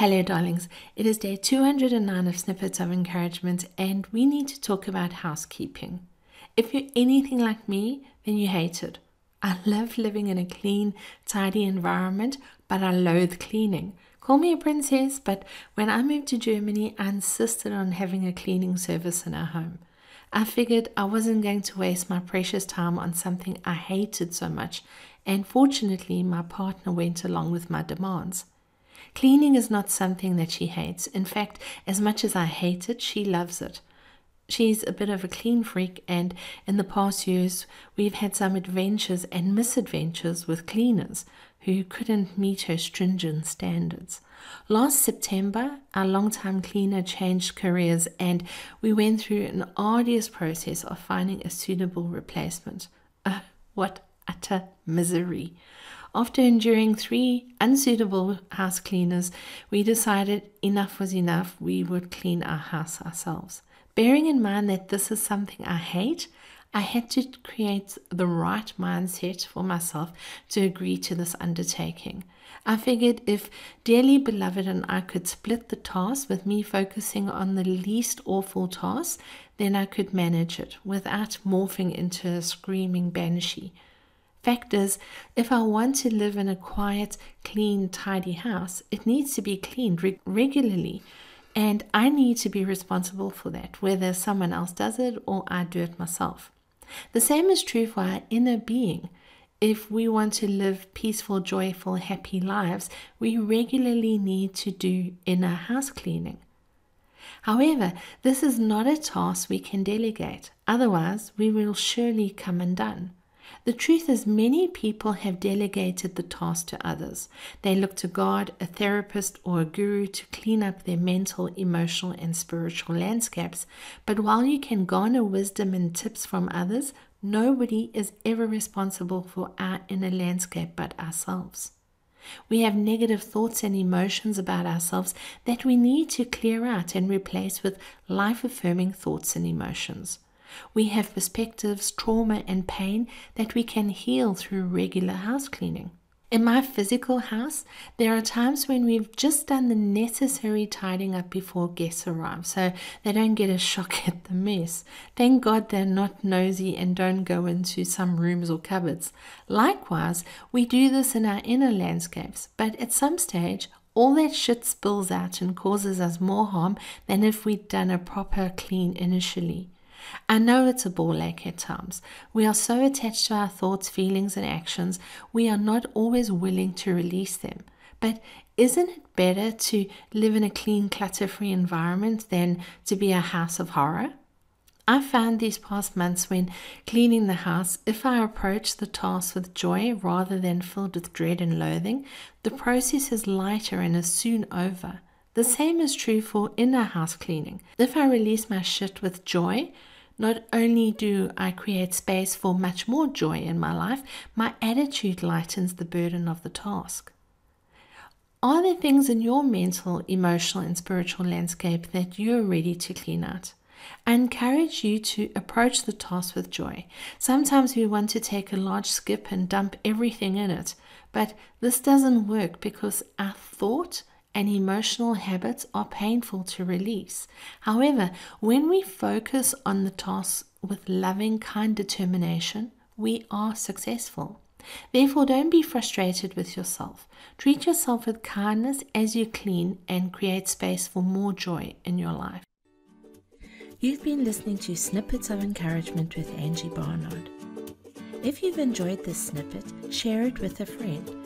Hello, darlings. It is day 209 of Snippets of Encouragement, and we need to talk about housekeeping. If you're anything like me, then you hate it. I love living in a clean, tidy environment, but I loathe cleaning. Call me a princess, but when I moved to Germany, I insisted on having a cleaning service in our home. I figured I wasn't going to waste my precious time on something I hated so much, and fortunately, my partner went along with my demands. Cleaning is not something that she hates. In fact, as much as I hate it, she loves it. She's a bit of a clean freak, and in the past years, we've had some adventures and misadventures with cleaners who couldn't meet her stringent standards. Last September, our long-time cleaner changed careers, and we went through an arduous process of finding a suitable replacement. Uh, what utter misery! After enduring three unsuitable house cleaners, we decided enough was enough. We would clean our house ourselves. Bearing in mind that this is something I hate, I had to create the right mindset for myself to agree to this undertaking. I figured if dearly beloved and I could split the task with me focusing on the least awful task, then I could manage it without morphing into a screaming banshee. Fact is, if I want to live in a quiet, clean, tidy house, it needs to be cleaned re- regularly. And I need to be responsible for that, whether someone else does it or I do it myself. The same is true for our inner being. If we want to live peaceful, joyful, happy lives, we regularly need to do inner house cleaning. However, this is not a task we can delegate, otherwise, we will surely come undone. The truth is, many people have delegated the task to others. They look to God, a therapist, or a guru to clean up their mental, emotional, and spiritual landscapes. But while you can garner wisdom and tips from others, nobody is ever responsible for our inner landscape but ourselves. We have negative thoughts and emotions about ourselves that we need to clear out and replace with life affirming thoughts and emotions. We have perspectives, trauma, and pain that we can heal through regular house cleaning. In my physical house, there are times when we've just done the necessary tidying up before guests arrive so they don't get a shock at the mess. Thank God they're not nosy and don't go into some rooms or cupboards. Likewise, we do this in our inner landscapes, but at some stage, all that shit spills out and causes us more harm than if we'd done a proper clean initially. I know it's a ball ache at times. We are so attached to our thoughts, feelings, and actions, we are not always willing to release them. But isn't it better to live in a clean, clutter free environment than to be a house of horror? I found these past months when cleaning the house, if I approach the task with joy rather than filled with dread and loathing, the process is lighter and is soon over. The same is true for inner house cleaning. If I release my shit with joy, not only do I create space for much more joy in my life, my attitude lightens the burden of the task. Are there things in your mental, emotional, and spiritual landscape that you're ready to clean out? I encourage you to approach the task with joy. Sometimes we want to take a large skip and dump everything in it, but this doesn't work because our thought and emotional habits are painful to release. However, when we focus on the task with loving, kind determination, we are successful. Therefore, don't be frustrated with yourself. Treat yourself with kindness as you clean and create space for more joy in your life. You've been listening to Snippets of Encouragement with Angie Barnard. If you've enjoyed this snippet, share it with a friend